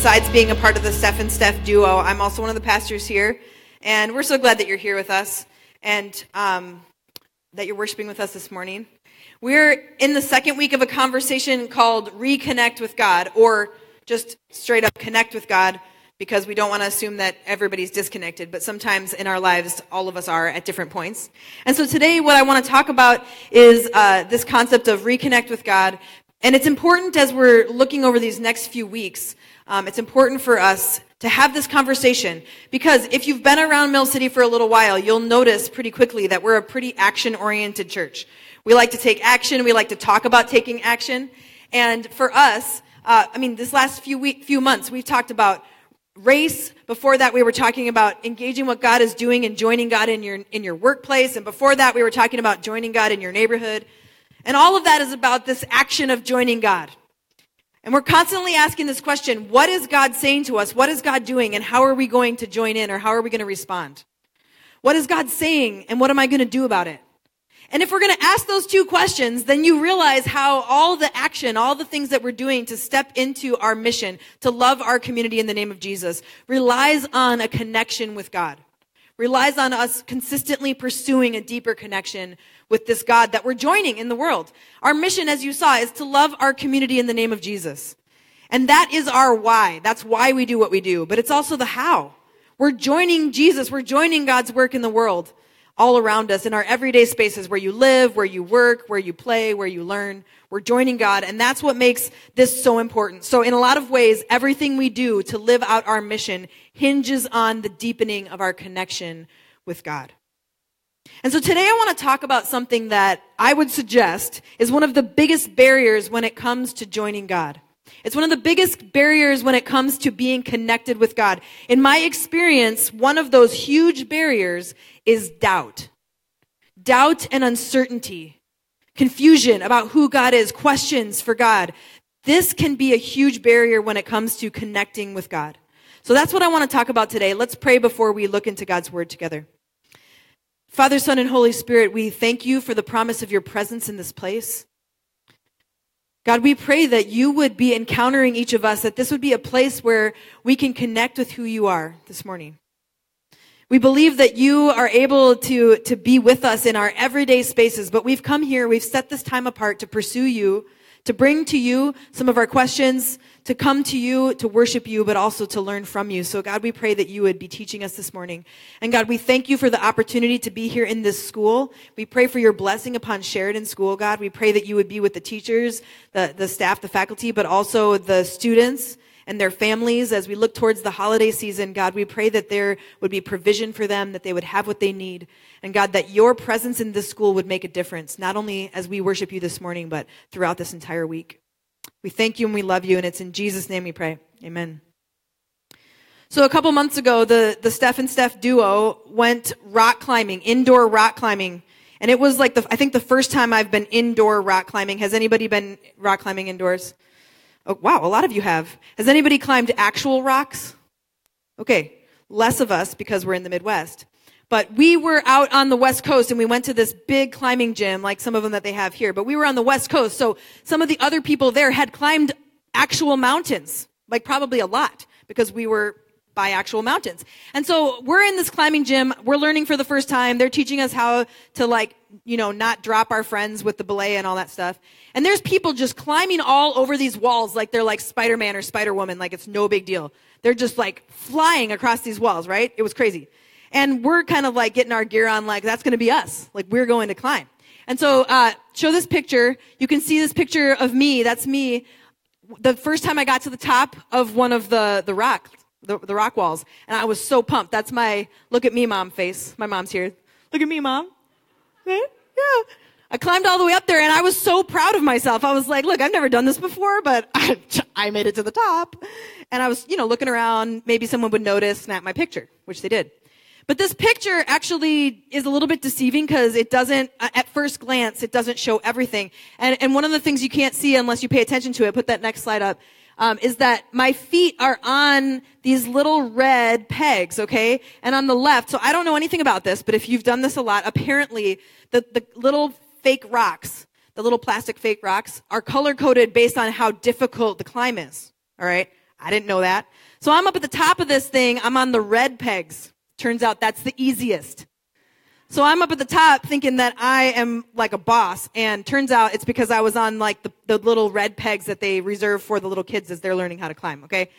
besides being a part of the Steph and Steph duo, I'm also one of the pastors here. And we're so glad that you're here with us and um, that you're worshiping with us this morning. We're in the second week of a conversation called Reconnect with God, or just straight up connect with God, because we don't want to assume that everybody's disconnected, but sometimes in our lives, all of us are at different points. And so today, what I want to talk about is uh, this concept of reconnect with God. And it's important as we're looking over these next few weeks um, it's important for us to have this conversation because if you've been around Mill City for a little while, you'll notice pretty quickly that we're a pretty action oriented church. We like to take action. We like to talk about taking action. And for us, uh, I mean, this last few week, few months, we've talked about race. Before that, we were talking about engaging what God is doing and joining God in your, in your workplace. And before that, we were talking about joining God in your neighborhood. And all of that is about this action of joining God. And we're constantly asking this question what is God saying to us? What is God doing? And how are we going to join in or how are we going to respond? What is God saying and what am I going to do about it? And if we're going to ask those two questions, then you realize how all the action, all the things that we're doing to step into our mission, to love our community in the name of Jesus, relies on a connection with God. Relies on us consistently pursuing a deeper connection with this God that we're joining in the world. Our mission, as you saw, is to love our community in the name of Jesus. And that is our why. That's why we do what we do. But it's also the how. We're joining Jesus. We're joining God's work in the world all around us in our everyday spaces where you live, where you work, where you play, where you learn. We're joining God. And that's what makes this so important. So in a lot of ways, everything we do to live out our mission hinges on the deepening of our connection with God. And so today I want to talk about something that I would suggest is one of the biggest barriers when it comes to joining God. It's one of the biggest barriers when it comes to being connected with God. In my experience, one of those huge barriers is doubt. Doubt and uncertainty, confusion about who God is, questions for God. This can be a huge barrier when it comes to connecting with God. So that's what I want to talk about today. Let's pray before we look into God's word together. Father, Son, and Holy Spirit, we thank you for the promise of your presence in this place. God, we pray that you would be encountering each of us, that this would be a place where we can connect with who you are this morning. We believe that you are able to, to be with us in our everyday spaces, but we've come here, we've set this time apart to pursue you to bring to you some of our questions, to come to you, to worship you, but also to learn from you. So God, we pray that you would be teaching us this morning. And God, we thank you for the opportunity to be here in this school. We pray for your blessing upon Sheridan School, God. We pray that you would be with the teachers, the, the staff, the faculty, but also the students and their families as we look towards the holiday season. God, we pray that there would be provision for them, that they would have what they need. And God, that your presence in this school would make a difference, not only as we worship you this morning, but throughout this entire week. We thank you and we love you, and it's in Jesus' name we pray. Amen. So a couple months ago, the, the Steph and Steph duo went rock climbing, indoor rock climbing. And it was like the, I think the first time I've been indoor rock climbing. Has anybody been rock climbing indoors? Oh, wow, a lot of you have. Has anybody climbed actual rocks? Okay, less of us because we're in the Midwest. But we were out on the West Coast and we went to this big climbing gym, like some of them that they have here. But we were on the West Coast, so some of the other people there had climbed actual mountains, like probably a lot, because we were by actual mountains. And so we're in this climbing gym. We're learning for the first time. They're teaching us how to like, you know, not drop our friends with the belay and all that stuff. And there's people just climbing all over these walls like they're like Spider-Man or Spider-Woman, like it's no big deal. They're just like flying across these walls, right? It was crazy. And we're kind of like getting our gear on like that's going to be us. Like we're going to climb. And so, uh, show this picture. You can see this picture of me. That's me. The first time I got to the top of one of the, the rock, the, the rock walls. And I was so pumped. That's my look at me mom face. My mom's here. Look at me mom. Yeah. I climbed all the way up there and I was so proud of myself. I was like, look, I've never done this before, but I, I made it to the top. And I was, you know, looking around. Maybe someone would notice, snap my picture, which they did. But this picture actually is a little bit deceiving because it doesn't, at first glance, it doesn't show everything. And, and one of the things you can't see unless you pay attention to it, put that next slide up, um, is that my feet are on these little red pegs, okay? And on the left, so I don't know anything about this, but if you've done this a lot, apparently the, the little fake rocks, the little plastic fake rocks, are color coded based on how difficult the climb is, all right? I didn't know that. So I'm up at the top of this thing. I'm on the red pegs. Turns out that's the easiest. So I'm up at the top thinking that I am like a boss. And turns out it's because I was on like the, the little red pegs that they reserve for the little kids as they're learning how to climb. Okay.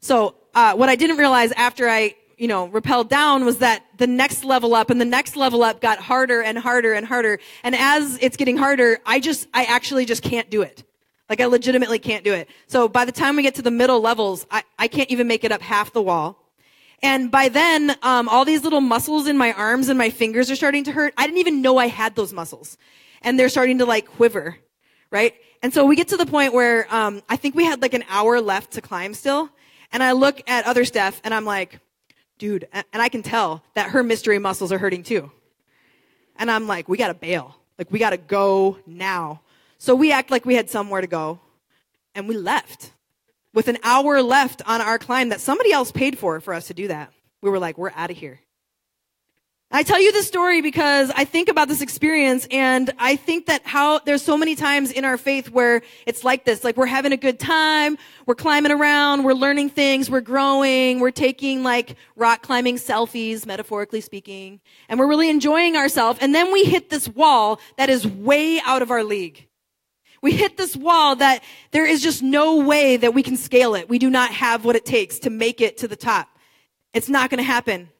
So, uh, what I didn't realize after I, you know, rappelled down was that the next level up and the next level up got harder and harder and harder. And as it's getting harder, I just, I actually just can't do it. Like I legitimately can't do it. So by the time we get to the middle levels, I, I can't even make it up half the wall. And by then, um, all these little muscles in my arms and my fingers are starting to hurt. I didn't even know I had those muscles. And they're starting to like quiver, right? And so we get to the point where, um, I think we had like an hour left to climb still. And I look at other Steph and I'm like, dude, and I can tell that her mystery muscles are hurting too. And I'm like, we gotta bail. Like, we gotta go now. So we act like we had somewhere to go and we left with an hour left on our climb that somebody else paid for for us to do that. We were like, we're out of here. I tell you this story because I think about this experience and I think that how there's so many times in our faith where it's like this, like we're having a good time, we're climbing around, we're learning things, we're growing, we're taking like rock climbing selfies, metaphorically speaking, and we're really enjoying ourselves. And then we hit this wall that is way out of our league. We hit this wall that there is just no way that we can scale it. We do not have what it takes to make it to the top. It's not going to happen.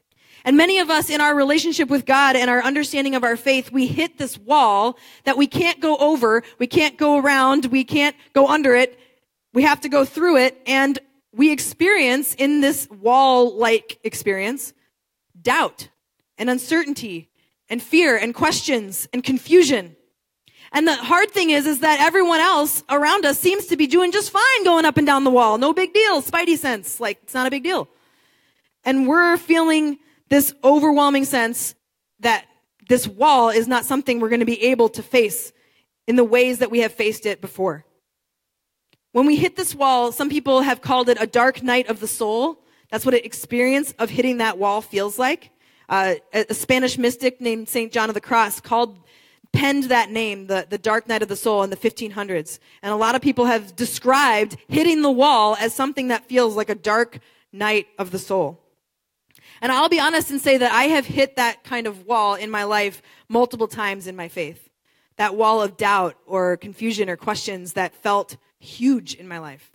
And many of us in our relationship with God and our understanding of our faith, we hit this wall that we can't go over, we can't go around, we can't go under it. We have to go through it and we experience in this wall-like experience doubt and uncertainty and fear and questions and confusion. And the hard thing is, is that everyone else around us seems to be doing just fine going up and down the wall. No big deal. Spidey sense. Like, it's not a big deal. And we're feeling this overwhelming sense that this wall is not something we're going to be able to face in the ways that we have faced it before. When we hit this wall, some people have called it a dark night of the soul. That's what an experience of hitting that wall feels like. Uh, a Spanish mystic named St. John of the Cross called penned that name, the, the dark night of the soul in the 1500s. And a lot of people have described hitting the wall as something that feels like a dark night of the soul. And I'll be honest and say that I have hit that kind of wall in my life multiple times in my faith. That wall of doubt or confusion or questions that felt huge in my life.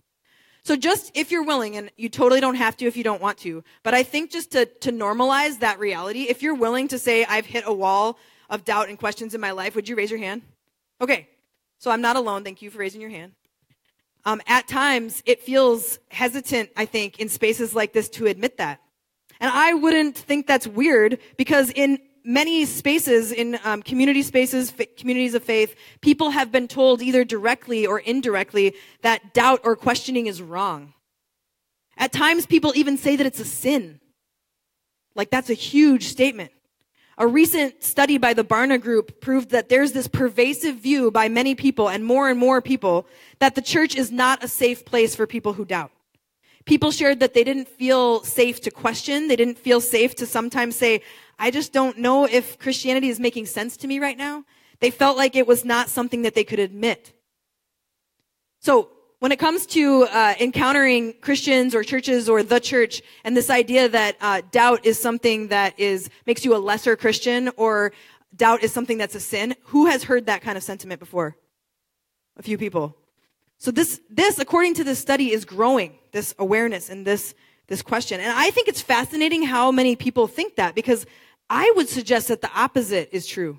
So just if you're willing, and you totally don't have to if you don't want to, but I think just to, to normalize that reality, if you're willing to say, I've hit a wall of doubt and questions in my life, would you raise your hand? Okay, so I'm not alone. Thank you for raising your hand. Um, at times, it feels hesitant, I think, in spaces like this to admit that. And I wouldn't think that's weird because in many spaces, in um, community spaces, communities of faith, people have been told either directly or indirectly that doubt or questioning is wrong. At times, people even say that it's a sin. Like, that's a huge statement. A recent study by the Barna Group proved that there's this pervasive view by many people and more and more people that the church is not a safe place for people who doubt. People shared that they didn't feel safe to question. They didn't feel safe to sometimes say, I just don't know if Christianity is making sense to me right now. They felt like it was not something that they could admit. So when it comes to uh, encountering Christians or churches or the church, and this idea that uh, doubt is something that is makes you a lesser Christian, or doubt is something that's a sin, who has heard that kind of sentiment before? A few people. So this, this, according to this study, is growing this awareness and this this question, and I think it's fascinating how many people think that because I would suggest that the opposite is true.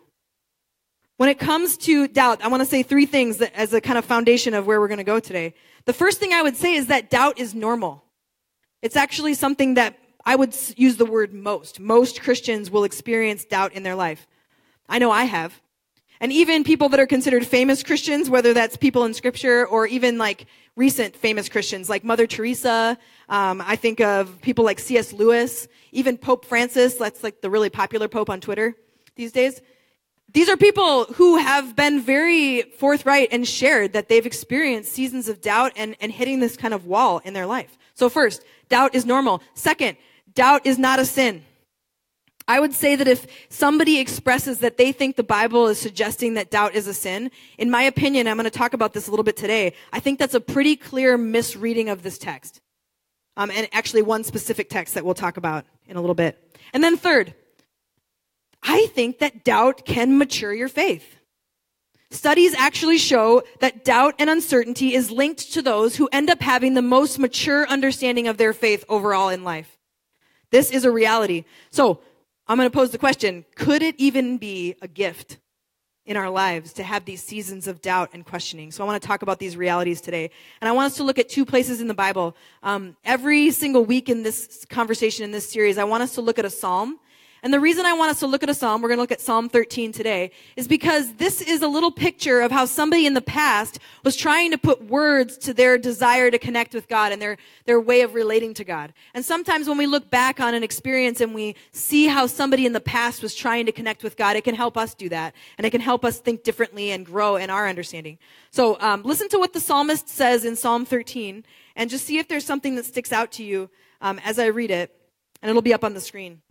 When it comes to doubt, I want to say three things that, as a kind of foundation of where we're going to go today. The first thing I would say is that doubt is normal. It's actually something that I would use the word most. Most Christians will experience doubt in their life. I know I have. And even people that are considered famous Christians, whether that's people in scripture or even like recent famous Christians like Mother Teresa, um, I think of people like C.S. Lewis, even Pope Francis, that's like the really popular pope on Twitter these days. These are people who have been very forthright and shared that they've experienced seasons of doubt and, and hitting this kind of wall in their life. So first, doubt is normal. Second, doubt is not a sin. I would say that if somebody expresses that they think the Bible is suggesting that doubt is a sin, in my opinion, I'm going to talk about this a little bit today. I think that's a pretty clear misreading of this text. um, and actually one specific text that we'll talk about in a little bit. And then third, I think that doubt can mature your faith. Studies actually show that doubt and uncertainty is linked to those who end up having the most mature understanding of their faith overall in life. This is a reality. So, I'm going to pose the question, could it even be a gift in our lives to have these seasons of doubt and questioning. So I want to talk about these realities today. And I want us to look at two places in the Bible. Um, every single week in this conversation, in this series, I want us to look at a psalm and the reason I want us to look at a psalm, we're going to look at Psalm 13 today, is because this is a little picture of how somebody in the past was trying to put words to their desire to connect with God and their, their way of relating to God. And sometimes when we look back on an experience and we see how somebody in the past was trying to connect with God, it can help us do that. And it can help us think differently and grow in our understanding. So um, listen to what the psalmist says in Psalm 13 and just see if there's something that sticks out to you um, as I read it. And it'll be up on the screen.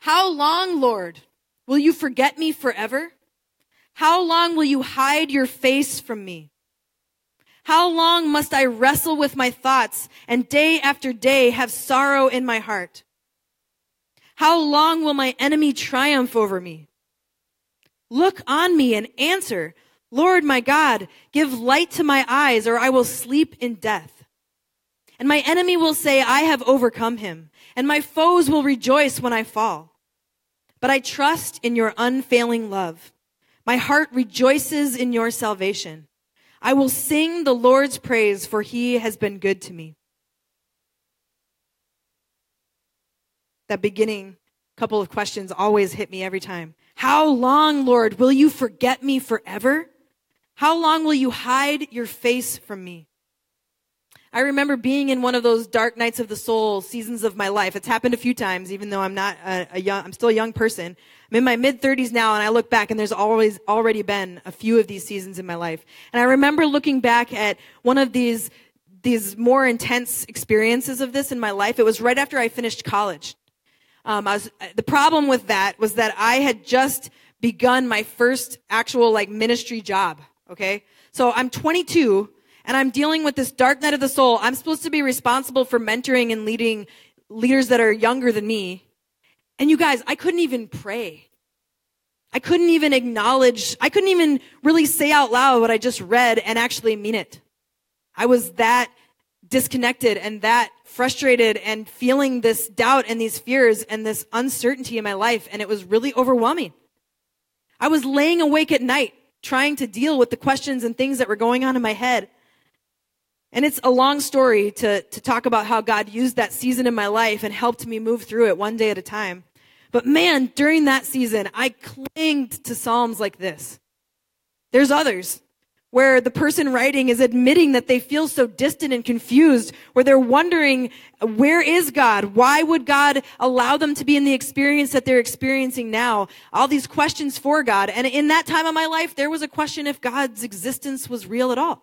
How long, Lord, will you forget me forever? How long will you hide your face from me? How long must I wrestle with my thoughts and day after day have sorrow in my heart? How long will my enemy triumph over me? Look on me and answer, Lord my God, give light to my eyes or I will sleep in death. And my enemy will say, I have overcome him, and my foes will rejoice when I fall. But I trust in your unfailing love. My heart rejoices in your salvation. I will sing the Lord's praise, for he has been good to me. That beginning couple of questions always hit me every time. How long, Lord, will you forget me forever? How long will you hide your face from me? I remember being in one of those dark nights of the soul seasons of my life. It's happened a few times, even though I'm not a, a young, I'm still a young person. I'm in my mid thirties now and I look back and there's always already been a few of these seasons in my life. And I remember looking back at one of these, these more intense experiences of this in my life. It was right after I finished college. Um, I was, the problem with that was that I had just begun my first actual like ministry job. Okay. So I'm 22 and I'm dealing with this dark night of the soul. I'm supposed to be responsible for mentoring and leading leaders that are younger than me. And you guys, I couldn't even pray. I couldn't even acknowledge, I couldn't even really say out loud what I just read and actually mean it. I was that disconnected and that frustrated and feeling this doubt and these fears and this uncertainty in my life. And it was really overwhelming. I was laying awake at night trying to deal with the questions and things that were going on in my head. And it's a long story to, to talk about how God used that season in my life and helped me move through it one day at a time. But man, during that season, I clinged to Psalms like this. There's others where the person writing is admitting that they feel so distant and confused, where they're wondering, where is God? Why would God allow them to be in the experience that they're experiencing now? All these questions for God. And in that time of my life, there was a question if God's existence was real at all.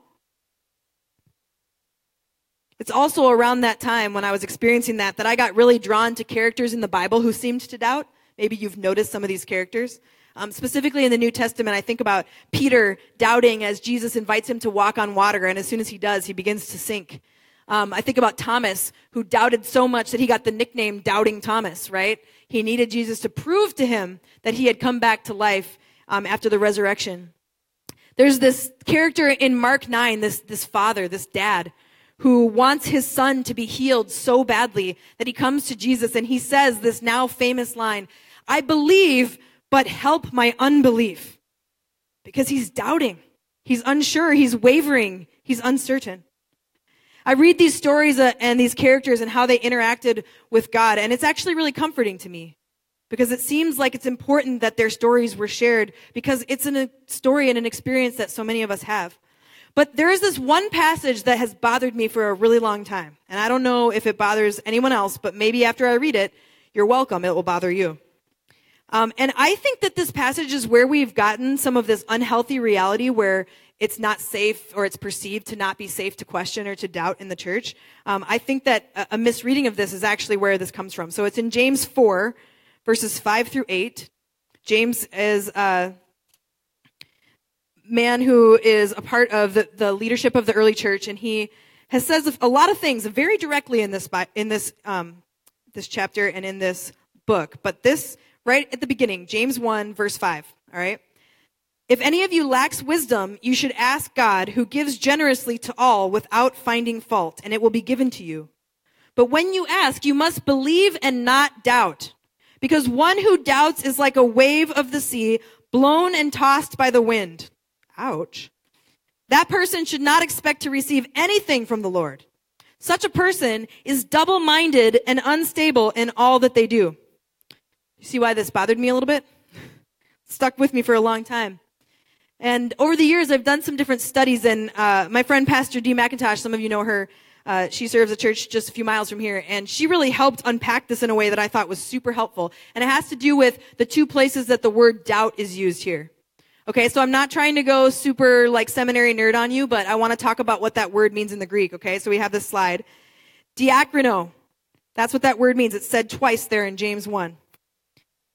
It's also around that time when I was experiencing that that I got really drawn to characters in the Bible who seemed to doubt. Maybe you've noticed some of these characters. Um, specifically in the New Testament, I think about Peter doubting as Jesus invites him to walk on water, and as soon as he does, he begins to sink. Um, I think about Thomas, who doubted so much that he got the nickname Doubting Thomas, right? He needed Jesus to prove to him that he had come back to life um, after the resurrection. There's this character in Mark 9, this, this father, this dad, who wants his son to be healed so badly that he comes to Jesus and he says this now famous line, I believe, but help my unbelief. Because he's doubting. He's unsure. He's wavering. He's uncertain. I read these stories uh, and these characters and how they interacted with God, and it's actually really comforting to me because it seems like it's important that their stories were shared because it's a story and an experience that so many of us have. But there is this one passage that has bothered me for a really long time. And I don't know if it bothers anyone else, but maybe after I read it, you're welcome. It will bother you. Um, and I think that this passage is where we've gotten some of this unhealthy reality where it's not safe or it's perceived to not be safe to question or to doubt in the church. Um, I think that a, a misreading of this is actually where this comes from. So it's in James 4, verses 5 through 8. James is, uh, man who is a part of the, the leadership of the early church, and he has says a lot of things very directly in this in this um, this chapter and in this book. But this right at the beginning, James one verse five. All right. If any of you lacks wisdom, you should ask God, who gives generously to all without finding fault, and it will be given to you. But when you ask, you must believe and not doubt. Because one who doubts is like a wave of the sea, blown and tossed by the wind. Ouch. That person should not expect to receive anything from the Lord. Such a person is double minded and unstable in all that they do. You see why this bothered me a little bit? Stuck with me for a long time. And over the years, I've done some different studies, and uh, my friend Pastor Dee McIntosh, some of you know her, uh, she serves a church just a few miles from here, and she really helped unpack this in a way that I thought was super helpful. And it has to do with the two places that the word doubt is used here. Okay, so I'm not trying to go super like seminary nerd on you, but I want to talk about what that word means in the Greek. Okay, so we have this slide. Diakrino. That's what that word means. It's said twice there in James 1.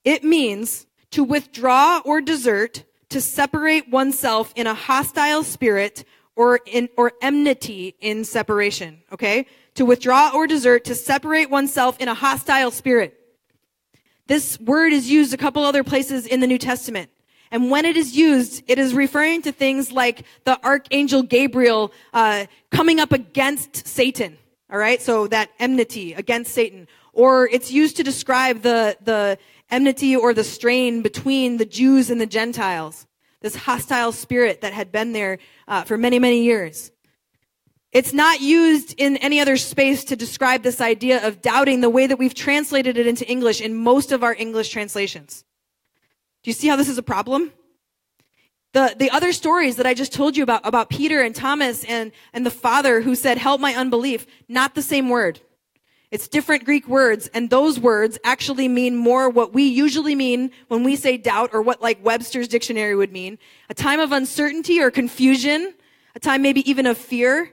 It means to withdraw or desert, to separate oneself in a hostile spirit or in, or enmity in separation. Okay? To withdraw or desert, to separate oneself in a hostile spirit. This word is used a couple other places in the New Testament. And when it is used, it is referring to things like the archangel Gabriel uh, coming up against Satan. All right, so that enmity against Satan, or it's used to describe the the enmity or the strain between the Jews and the Gentiles. This hostile spirit that had been there uh, for many many years. It's not used in any other space to describe this idea of doubting the way that we've translated it into English in most of our English translations. Do you see how this is a problem? The, the other stories that I just told you about, about Peter and Thomas and, and the father who said, help my unbelief, not the same word. It's different Greek words, and those words actually mean more what we usually mean when we say doubt or what like Webster's dictionary would mean. A time of uncertainty or confusion, a time maybe even of fear.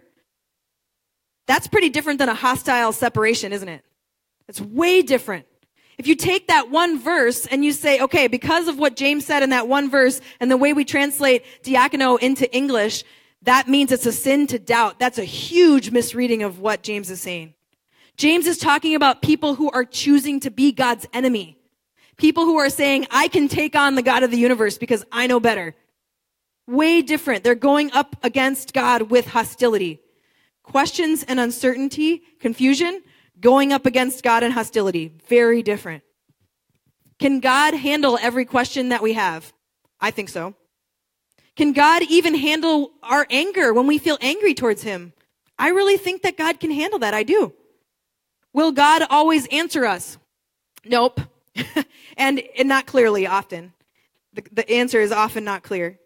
That's pretty different than a hostile separation, isn't it? It's way different. If you take that one verse and you say, okay, because of what James said in that one verse and the way we translate diakrino into English, that means it's a sin to doubt. That's a huge misreading of what James is saying. James is talking about people who are choosing to be God's enemy. People who are saying, I can take on the God of the universe because I know better. Way different. They're going up against God with hostility. Questions and uncertainty, confusion, Going up against God in hostility, very different. Can God handle every question that we have? I think so. Can God even handle our anger when we feel angry towards Him? I really think that God can handle that. I do. Will God always answer us? Nope. and, and not clearly often. The, the answer is often not clear.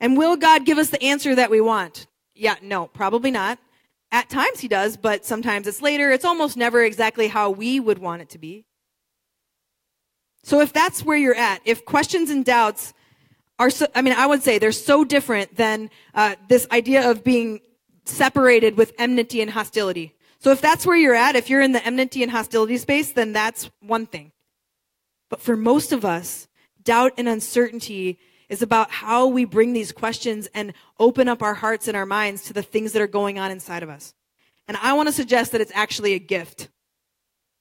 And will God give us the answer that we want? Yeah, no, probably not. At times he does, but sometimes it's later. It's almost never exactly how we would want it to be. So if that's where you're at, if questions and doubts are so, I mean, I would say they're so different than uh, this idea of being separated with enmity and hostility. So if that's where you're at, if you're in the enmity and hostility space, then that's one thing. But for most of us, doubt and uncertainty is about how we bring these questions and open up our hearts and our minds to the things that are going on inside of us. And I want to suggest that it's actually a gift.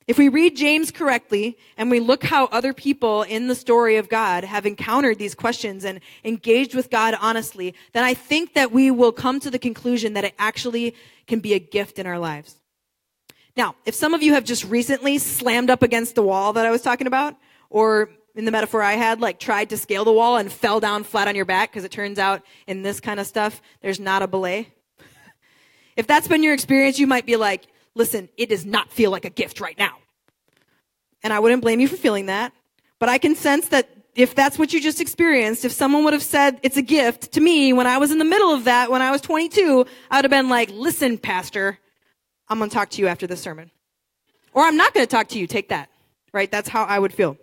If we read James correctly and we look how other people in the story of God have encountered these questions and engaged with God honestly, then I think that we will come to the conclusion that it actually can be a gift in our lives. Now, if some of you have just recently slammed up against the wall that I was talking about, or in the metaphor I had, like tried to scale the wall and fell down flat on your back because it turns out in this kind of stuff, there's not a belay. if that's been your experience, you might be like, listen, it does not feel like a gift right now. And I wouldn't blame you for feeling that. But I can sense that if that's what you just experienced, if someone would have said it's a gift to me when I was in the middle of that, when I was 22, I would have been like, listen, pastor, I'm going to talk to you after this sermon. Or I'm not going to talk to you. Take that. Right? That's how I would feel.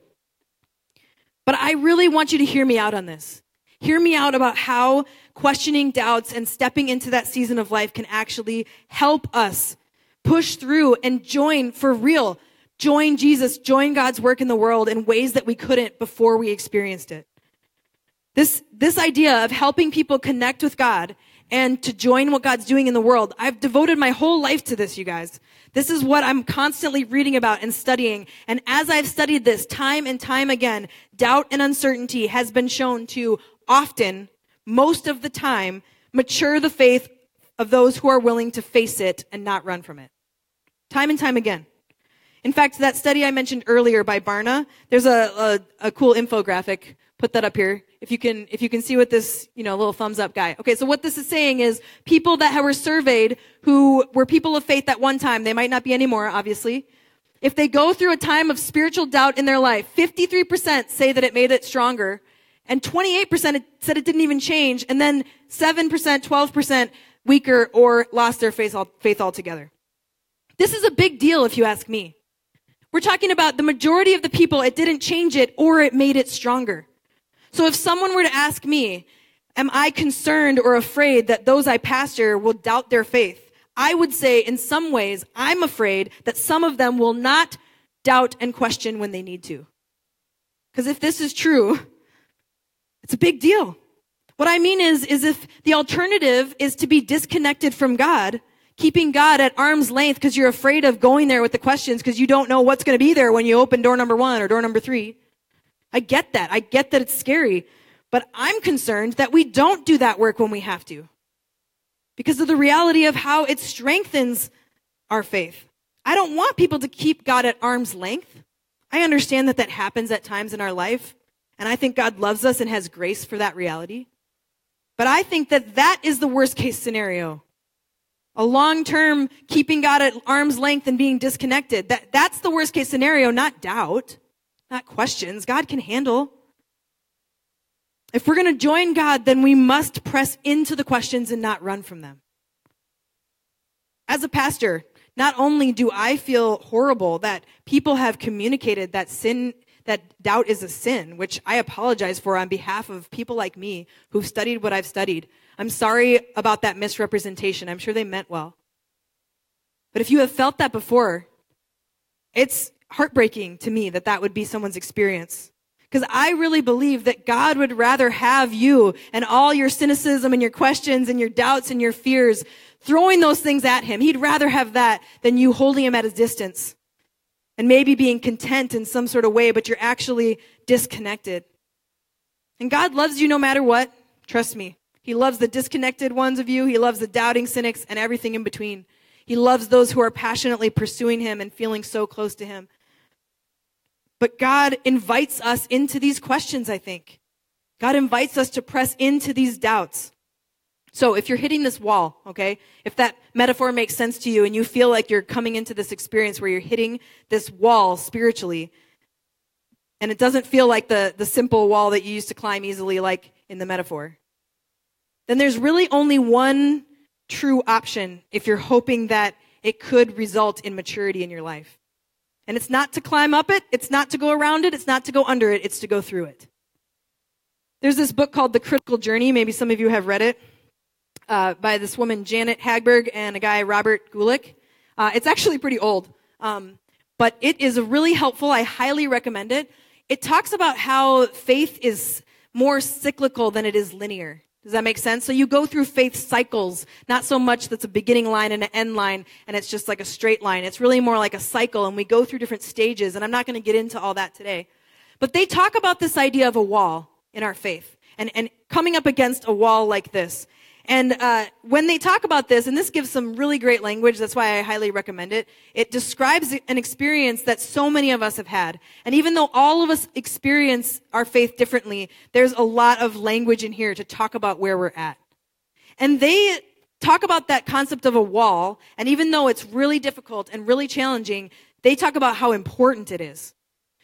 But I really want you to hear me out on this. Hear me out about how questioning doubts and stepping into that season of life can actually help us push through and join for real. Join Jesus, join God's work in the world in ways that we couldn't before we experienced it. This, this idea of helping people connect with God and to join what God's doing in the world. I've devoted my whole life to this, you guys. This is what I'm constantly reading about and studying. And as I've studied this time and time again, doubt and uncertainty has been shown to often, most of the time, mature the faith of those who are willing to face it and not run from it. Time and time again. In fact, that study I mentioned earlier by Barna, there's a, a, a cool infographic. Put that up here. If you can, if you can see what this, you know, little thumbs up guy. Okay, so what this is saying is people that were surveyed who were people of faith at one time, they might not be anymore, obviously. If they go through a time of spiritual doubt in their life, 53% say that it made it stronger, and 28% said it didn't even change, and then 7%, 12% weaker or lost their faith, faith altogether. This is a big deal if you ask me. We're talking about the majority of the people, it didn't change it or it made it stronger. So if someone were to ask me, am I concerned or afraid that those I pastor will doubt their faith? I would say in some ways, I'm afraid that some of them will not doubt and question when they need to. Because if this is true, it's a big deal. What I mean is, is if the alternative is to be disconnected from God, keeping God at arm's length because you're afraid of going there with the questions because you don't know what's going to be there when you open door number one or door number three. I get that. I get that it's scary. But I'm concerned that we don't do that work when we have to because of the reality of how it strengthens our faith. I don't want people to keep God at arm's length. I understand that that happens at times in our life. And I think God loves us and has grace for that reality. But I think that that is the worst case scenario. A long term keeping God at arm's length and being disconnected. That, that's the worst case scenario, not doubt, not questions. God can handle. If we're going to join God, then we must press into the questions and not run from them. As a pastor, not only do I feel horrible that people have communicated that sin that doubt is a sin, which I apologize for on behalf of people like me who've studied what I've studied. I'm sorry about that misrepresentation. I'm sure they meant well. But if you have felt that before, it's heartbreaking to me that that would be someone's experience. Because I really believe that God would rather have you and all your cynicism and your questions and your doubts and your fears throwing those things at him. He'd rather have that than you holding him at a distance and maybe being content in some sort of way, but you're actually disconnected. And God loves you no matter what. Trust me. He loves the disconnected ones of you. He loves the doubting cynics and everything in between. He loves those who are passionately pursuing Him and feeling so close to Him. But God invites us into these questions, I think. God invites us to press into these doubts. So if you're hitting this wall, okay, if that metaphor makes sense to you and you feel like you're coming into this experience where you're hitting this wall spiritually, and it doesn't feel like the, the simple wall that you used to climb easily, like in the metaphor, then there's really only one true option if you're hoping that it could result in maturity in your life. And it's not to climb up it, it's not to go around it, it's not to go under it, it's to go through it. There's this book called The Critical Journey. Maybe some of you have read it uh, by this woman, Janet Hagberg, and a guy, Robert Guelich. Uh, it's actually pretty old, um, but it is really helpful. I highly recommend it. It talks about how faith is more cyclical than it is linear. Does that make sense? So you go through faith cycles, not so much that's a beginning line and an end line and it's just like a straight line. It's really more like a cycle and we go through different stages and I'm not going to get into all that today. But they talk about this idea of a wall in our faith and, and coming up against a wall like this. And uh, when they talk about this, and this gives some really great language, that's why I highly recommend it. It describes an experience that so many of us have had. And even though all of us experience our faith differently, there's a lot of language in here to talk about where we're at. And they talk about that concept of a wall, and even though it's really difficult and really challenging, they talk about how important it is.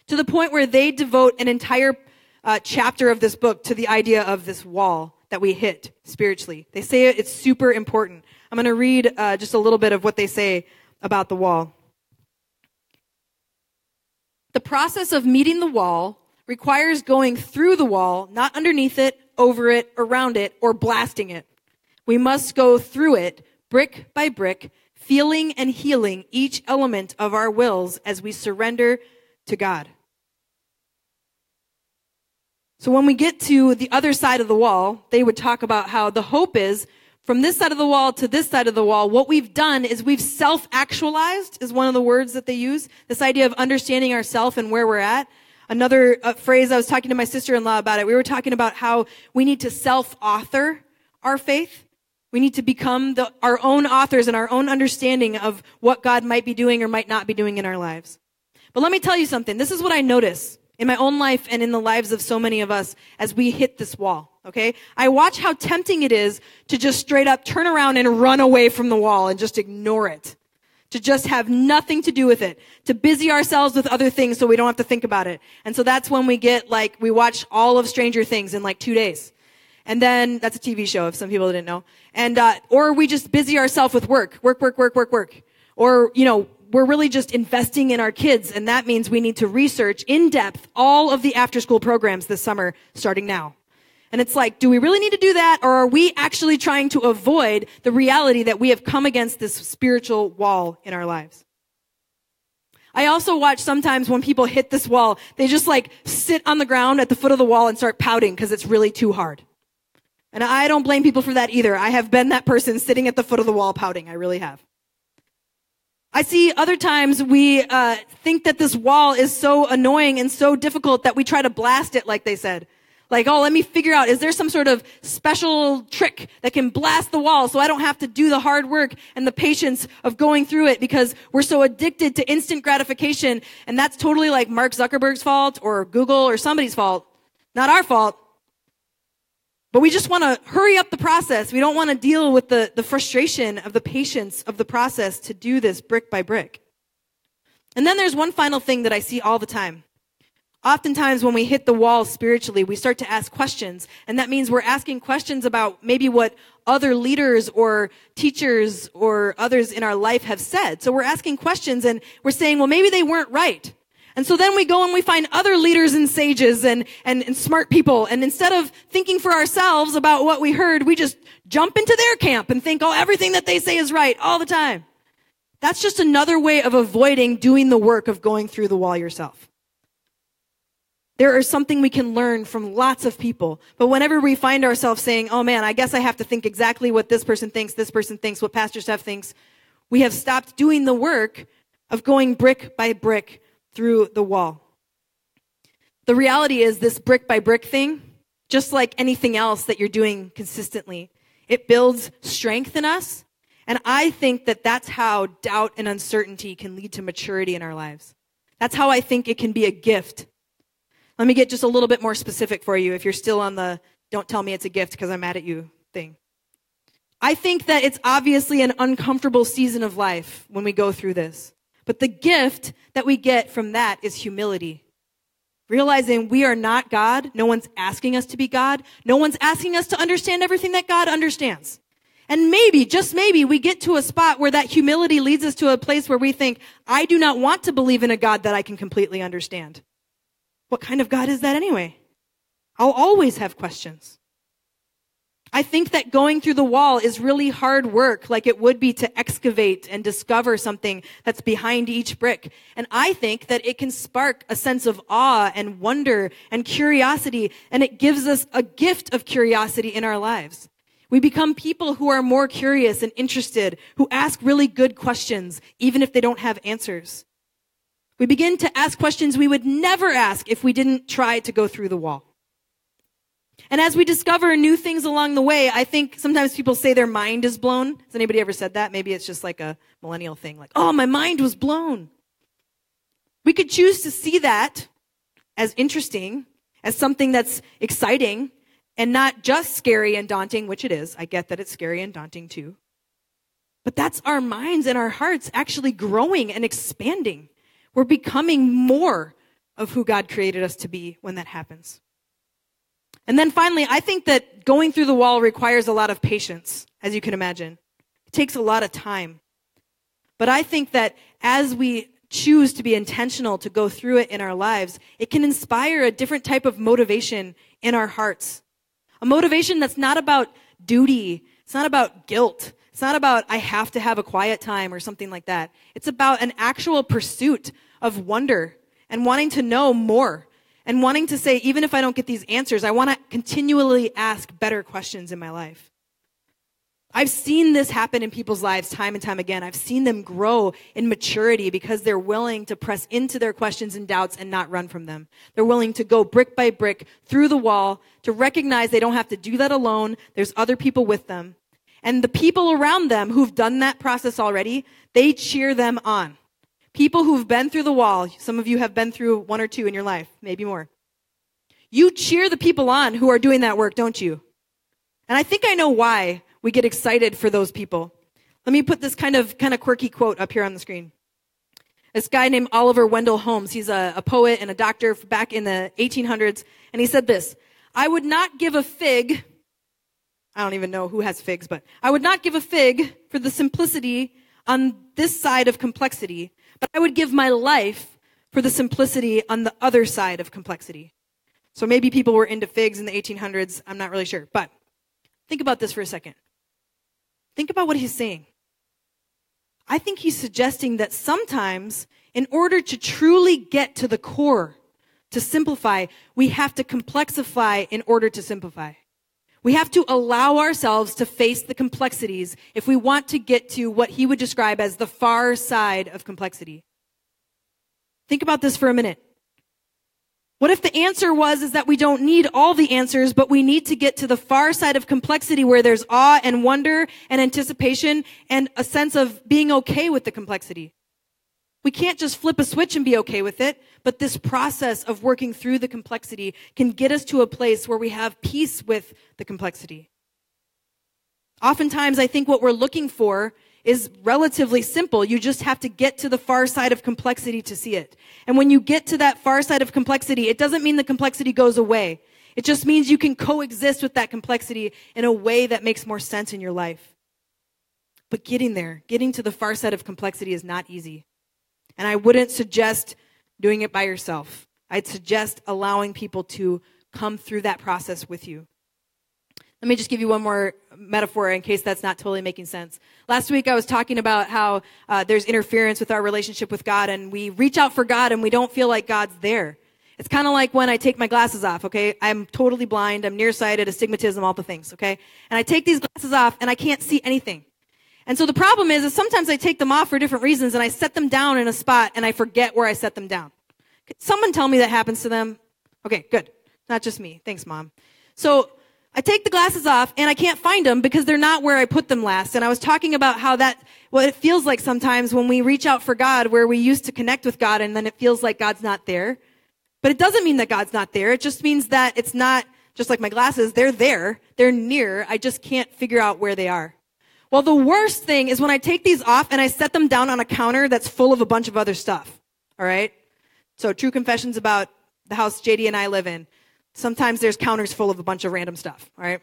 To the point where they devote an entire uh, chapter of this book to the idea of this wall that we hit spiritually. They say it's super important. I'm going to read uh, just a little bit of what they say about the wall. The process of meeting the wall requires going through the wall, not underneath it, over it, around it, or blasting it. We must go through it, brick by brick, feeling and healing each element of our wills as we surrender to God. So when we get to the other side of the wall, they would talk about how the hope is from this side of the wall to this side of the wall, what we've done is we've self-actualized is one of the words that they use. This idea of understanding ourself and where we're at. Another uh, phrase I was talking to my sister-in-law about it. We were talking about how we need to self-author our faith. We need to become the, our own authors and our own understanding of what God might be doing or might not be doing in our lives. But let me tell you something. This is what I notice in my own life and in the lives of so many of us as we hit this wall. Okay? I watch how tempting it is to just straight up turn around and run away from the wall and just ignore it. To just have nothing to do with it. To busy ourselves with other things so we don't have to think about it. And so that's when we get like, we watch all of Stranger Things in like two days. And then, that's a TV show if some people didn't know. And, uh, or we just busy ourselves with work. Work, work, work, work, work. Or, you know, we're really just investing in our kids. And that means we need to research in depth all of the after school programs this summer starting now. And it's like, do we really need to do that? Or are we actually trying to avoid the reality that we have come against this spiritual wall in our lives? I also watch sometimes when people hit this wall, they just like sit on the ground at the foot of the wall and start pouting because it's really too hard. And I don't blame people for that either. I have been that person sitting at the foot of the wall pouting. I really have. I see other times we uh, think that this wall is so annoying and so difficult that we try to blast it, like they said. Like, oh, let me figure out, is there some sort of special trick that can blast the wall so I don't have to do the hard work and the patience of going through it because we're so addicted to instant gratification. And that's totally like Mark Zuckerberg's fault or Google or somebody's fault. Not our fault. But we just want to hurry up the process. We don't want to deal with the, the frustration of the patience of the process to do this brick by brick. And then there's one final thing that I see all the time. Oftentimes when we hit the wall spiritually, we start to ask questions. And that means we're asking questions about maybe what other leaders or teachers or others in our life have said. So we're asking questions and we're saying, well, maybe they weren't right. And so then we go and we find other leaders and sages and, and, and, smart people. And instead of thinking for ourselves about what we heard, we just jump into their camp and think, oh, everything that they say is right all the time. That's just another way of avoiding doing the work of going through the wall yourself. There is something we can learn from lots of people. But whenever we find ourselves saying, oh man, I guess I have to think exactly what this person thinks, this person thinks, what Pastor Steph thinks, we have stopped doing the work of going brick by brick through the wall. The reality is this brick by brick thing, just like anything else that you're doing consistently, it builds strength in us. And I think that that's how doubt and uncertainty can lead to maturity in our lives. That's how I think it can be a gift. Let me get just a little bit more specific for you if you're still on the don't tell me it's a gift because I'm mad at you thing. I think that it's obviously an uncomfortable season of life when we go through this. But the gift that we get from that is humility. Realizing we are not God. No one's asking us to be God. No one's asking us to understand everything that God understands. And maybe, just maybe, we get to a spot where that humility leads us to a place where we think, I do not want to believe in a God that I can completely understand. What kind of God is that anyway? I'll always have questions. I think that going through the wall is really hard work, like it would be to excavate and discover something that's behind each brick. And I think that it can spark a sense of awe and wonder and curiosity, and it gives us a gift of curiosity in our lives. We become people who are more curious and interested, who ask really good questions, even if they don't have answers. We begin to ask questions we would never ask if we didn't try to go through the wall. And as we discover new things along the way, I think sometimes people say their mind is blown. Has anybody ever said that? Maybe it's just like a millennial thing, like, oh, my mind was blown. We could choose to see that as interesting, as something that's exciting, and not just scary and daunting, which it is. I get that it's scary and daunting too. But that's our minds and our hearts actually growing and expanding. We're becoming more of who God created us to be when that happens. And then finally, I think that going through the wall requires a lot of patience, as you can imagine. It takes a lot of time. But I think that as we choose to be intentional to go through it in our lives, it can inspire a different type of motivation in our hearts. A motivation that's not about duty. It's not about guilt. It's not about, I have to have a quiet time or something like that. It's about an actual pursuit of wonder and wanting to know more and wanting to say, even if I don't get these answers, I want to continually ask better questions in my life. I've seen this happen in people's lives time and time again. I've seen them grow in maturity because they're willing to press into their questions and doubts and not run from them. They're willing to go brick by brick through the wall to recognize they don't have to do that alone. There's other people with them. And the people around them who've done that process already, they cheer them on. People who've been through the wall, some of you have been through one or two in your life, maybe more. You cheer the people on who are doing that work, don't you? And I think I know why we get excited for those people. Let me put this kind of kind of quirky quote up here on the screen. This guy named Oliver Wendell Holmes, he's a, a poet and a doctor back in the 1800s, and he said this, I would not give a fig, I don't even know who has figs, but I would not give a fig for the simplicity on this side of complexity, but I would give my life for the simplicity on the other side of complexity. So maybe people were into figs in the 1800s, I'm not really sure, but think about this for a second. Think about what he's saying. I think he's suggesting that sometimes, in order to truly get to the core, to simplify, we have to complexify in order to simplify. We have to allow ourselves to face the complexities if we want to get to what he would describe as the far side of complexity. Think about this for a minute. What if the answer was is that we don't need all the answers, but we need to get to the far side of complexity where there's awe and wonder and anticipation and a sense of being okay with the complexity. We can't just flip a switch and be okay with it, but this process of working through the complexity can get us to a place where we have peace with the complexity. Oftentimes, I think what we're looking for is relatively simple. You just have to get to the far side of complexity to see it. And when you get to that far side of complexity, it doesn't mean the complexity goes away. It just means you can coexist with that complexity in a way that makes more sense in your life. But getting there, getting to the far side of complexity is not easy. And I wouldn't suggest doing it by yourself. I'd suggest allowing people to come through that process with you. Let me just give you one more metaphor in case that's not totally making sense. Last week I was talking about how uh, there's interference with our relationship with God and we reach out for God and we don't feel like God's there. It's kind of like when I take my glasses off, okay? I'm totally blind, I'm nearsighted, astigmatism, all the things, okay? And I take these glasses off and I can't see anything. And so the problem is, is sometimes I take them off for different reasons and I set them down in a spot and I forget where I set them down. Could someone tell me that happens to them? Okay, good. Not just me. Thanks, mom. So I take the glasses off and I can't find them because they're not where I put them last. And I was talking about how that, what it feels like sometimes when we reach out for God, where we used to connect with God and then it feels like God's not there. But it doesn't mean that God's not there. It just means that it's not just like my glasses. They're there. They're near. I just can't figure out where they are. Well, the worst thing is when I take these off and I set them down on a counter that's full of a bunch of other stuff. All right. So true confessions about the house JD and I live in. Sometimes there's counters full of a bunch of random stuff, all right?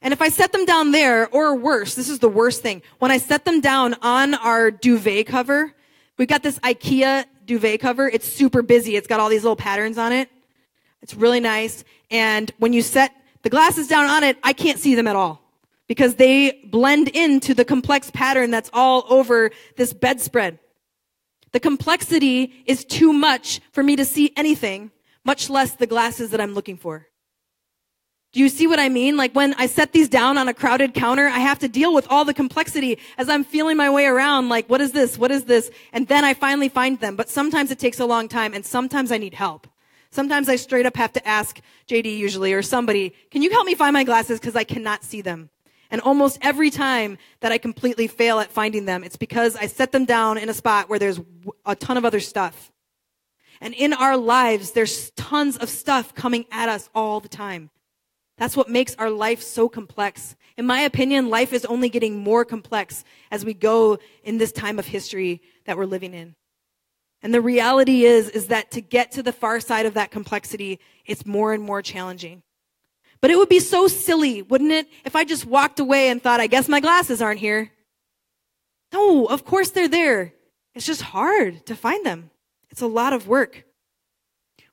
And if I set them down there, or worse, this is the worst thing, when I set them down on our duvet cover, we got this IKEA duvet cover. It's super busy. It's got all these little patterns on it. It's really nice. And when you set the glasses down on it, I can't see them at all because they blend into the complex pattern that's all over this bedspread. The complexity is too much for me to see anything much less the glasses that I'm looking for. Do you see what I mean? Like when I set these down on a crowded counter, I have to deal with all the complexity as I'm feeling my way around. Like, what is this? What is this? And then I finally find them. But sometimes it takes a long time and sometimes I need help. Sometimes I straight up have to ask JD usually or somebody, can you help me find my glasses? Cause I cannot see them. And almost every time that I completely fail at finding them, it's because I set them down in a spot where there's a ton of other stuff. And in our lives, there's tons of stuff coming at us all the time. That's what makes our life so complex. In my opinion, life is only getting more complex as we go in this time of history that we're living in. And the reality is, is that to get to the far side of that complexity, it's more and more challenging. But it would be so silly, wouldn't it, if I just walked away and thought, I guess my glasses aren't here. No, of course they're there. It's just hard to find them. It's a lot of work.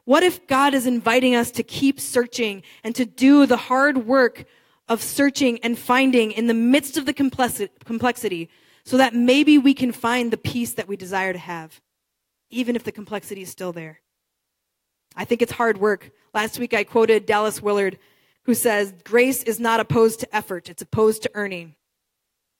What if God is inviting us to keep searching and to do the hard work of searching and finding in the midst of the complexity so that maybe we can find the peace that we desire to have, even if the complexity is still there? I think it's hard work. Last week I quoted Dallas Willard, who says, Grace is not opposed to effort, it's opposed to earning.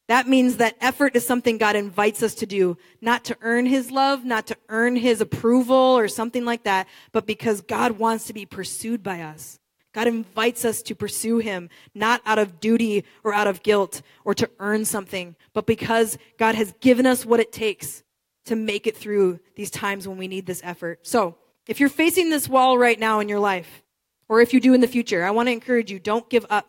That means that effort is something God invites us to do, not to earn his love, not to earn his approval or something like that, but because God wants to be pursued by us. God invites us to pursue him, not out of duty or out of guilt or to earn something, but because God has given us what it takes to make it through these times when we need this effort. So, if you're facing this wall right now in your life, or if you do in the future, I want to encourage you don't give up.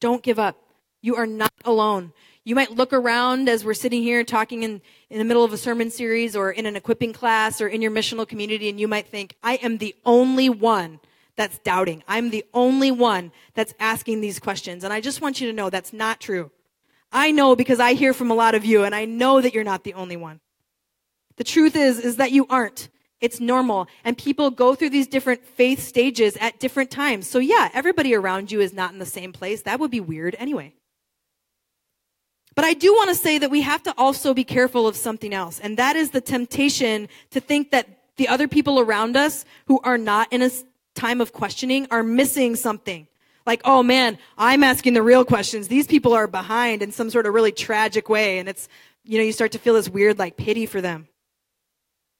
Don't give up. You are not alone. You might look around as we're sitting here talking in, in the middle of a sermon series or in an equipping class or in your missional community, and you might think, I am the only one that's doubting. I'm the only one that's asking these questions. And I just want you to know that's not true. I know because I hear from a lot of you, and I know that you're not the only one. The truth is, is that you aren't. It's normal. And people go through these different faith stages at different times. So yeah, everybody around you is not in the same place. That would be weird anyway. But I do want to say that we have to also be careful of something else, and that is the temptation to think that the other people around us who are not in a time of questioning are missing something. Like, oh man, I'm asking the real questions. These people are behind in some sort of really tragic way, and it's, you know, you start to feel this weird like pity for them.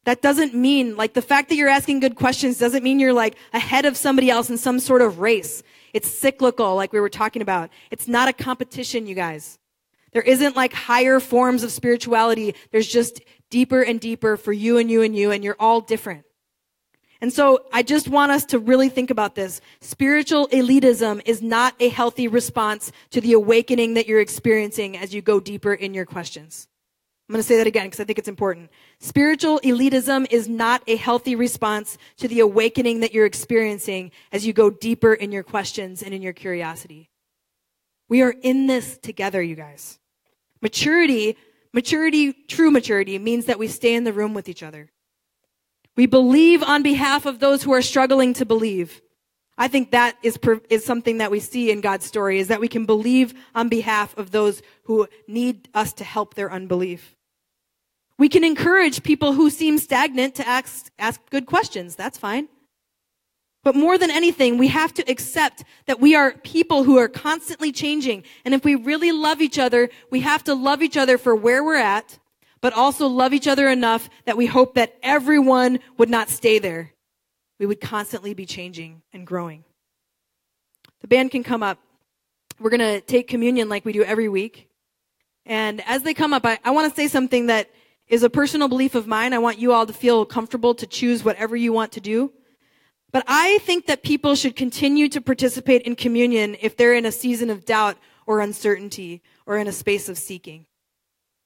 That doesn't mean, like, the fact that you're asking good questions doesn't mean you're like ahead of somebody else in some sort of race. It's cyclical, like we were talking about. It's not a competition, you guys. There isn't like higher forms of spirituality. There's just deeper and deeper for you and you and you, and you're all different. And so I just want us to really think about this. Spiritual elitism is not a healthy response to the awakening that you're experiencing as you go deeper in your questions. I'm going to say that again because I think it's important. Spiritual elitism is not a healthy response to the awakening that you're experiencing as you go deeper in your questions and in your curiosity. We are in this together, you guys. Maturity, maturity, true maturity means that we stay in the room with each other. We believe on behalf of those who are struggling to believe. I think that is, is something that we see in God's story is that we can believe on behalf of those who need us to help their unbelief. We can encourage people who seem stagnant to ask, ask good questions. That's fine. But more than anything, we have to accept that we are people who are constantly changing. And if we really love each other, we have to love each other for where we're at, but also love each other enough that we hope that everyone would not stay there. We would constantly be changing and growing. The band can come up. We're going to take communion like we do every week. And as they come up, I, I want to say something that is a personal belief of mine. I want you all to feel comfortable to choose whatever you want to do. But I think that people should continue to participate in communion if they're in a season of doubt or uncertainty or in a space of seeking.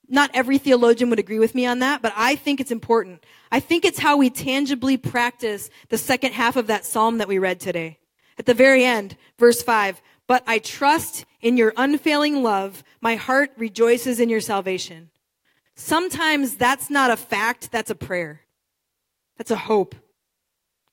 Not every theologian would agree with me on that, but I think it's important. I think it's how we tangibly practice the second half of that psalm that we read today. At the very end, verse 5, but I trust in your unfailing love. My heart rejoices in your salvation. Sometimes that's not a fact, that's a prayer. That's a hope.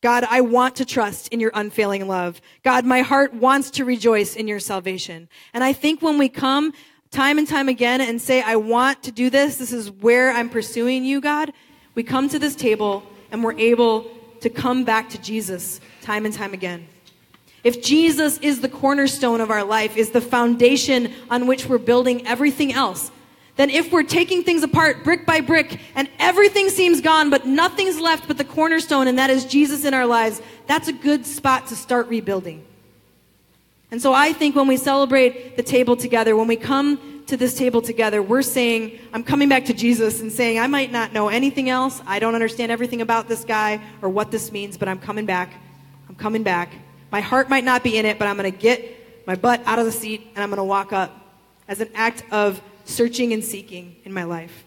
God, I want to trust in your unfailing love. God, my heart wants to rejoice in your salvation. And I think when we come time and time again and say, I want to do this, this is where I'm pursuing you, God, we come to this table and we're able to come back to Jesus time and time again. If Jesus is the cornerstone of our life, is the foundation on which we're building everything else, then if we're taking things apart brick by brick and everything seems gone, but nothing's left but the cornerstone, and that is Jesus in our lives, that's a good spot to start rebuilding. And so I think when we celebrate the table together, when we come to this table together, we're saying, I'm coming back to Jesus and saying, I might not know anything else. I don't understand everything about this guy or what this means, but I'm coming back. I'm coming back. My heart might not be in it, but I'm going to get my butt out of the seat and I'm going to walk up as an act of searching and seeking in my life.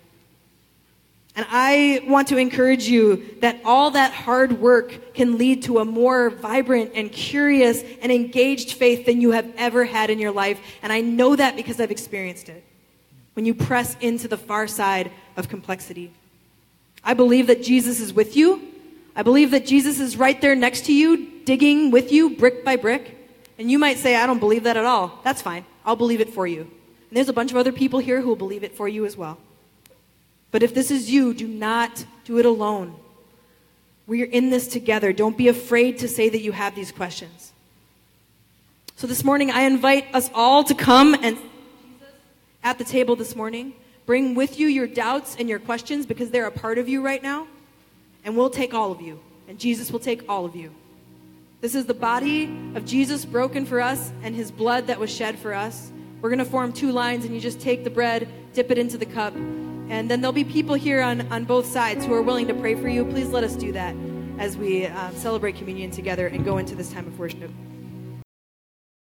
And I want to encourage you that all that hard work can lead to a more vibrant and curious and engaged faith than you have ever had in your life. And I know that because I've experienced it. When you press into the far side of complexity, I believe that Jesus is with you. I believe that Jesus is right there next to you, digging with you brick by brick. And you might say, I don't believe that at all. That's fine. I'll believe it for you. There's a bunch of other people here who will believe it for you as well. But if this is you, do not do it alone. We're in this together. Don't be afraid to say that you have these questions. So this morning, I invite us all to come and at the table this morning. Bring with you your doubts and your questions because they're a part of you right now. And we'll take all of you. And Jesus will take all of you. This is the body of Jesus broken for us and his blood that was shed for us. We're going to form two lines, and you just take the bread, dip it into the cup, and then there'll be people here on, on both sides who are willing to pray for you. Please let us do that as we um, celebrate communion together and go into this time of worship.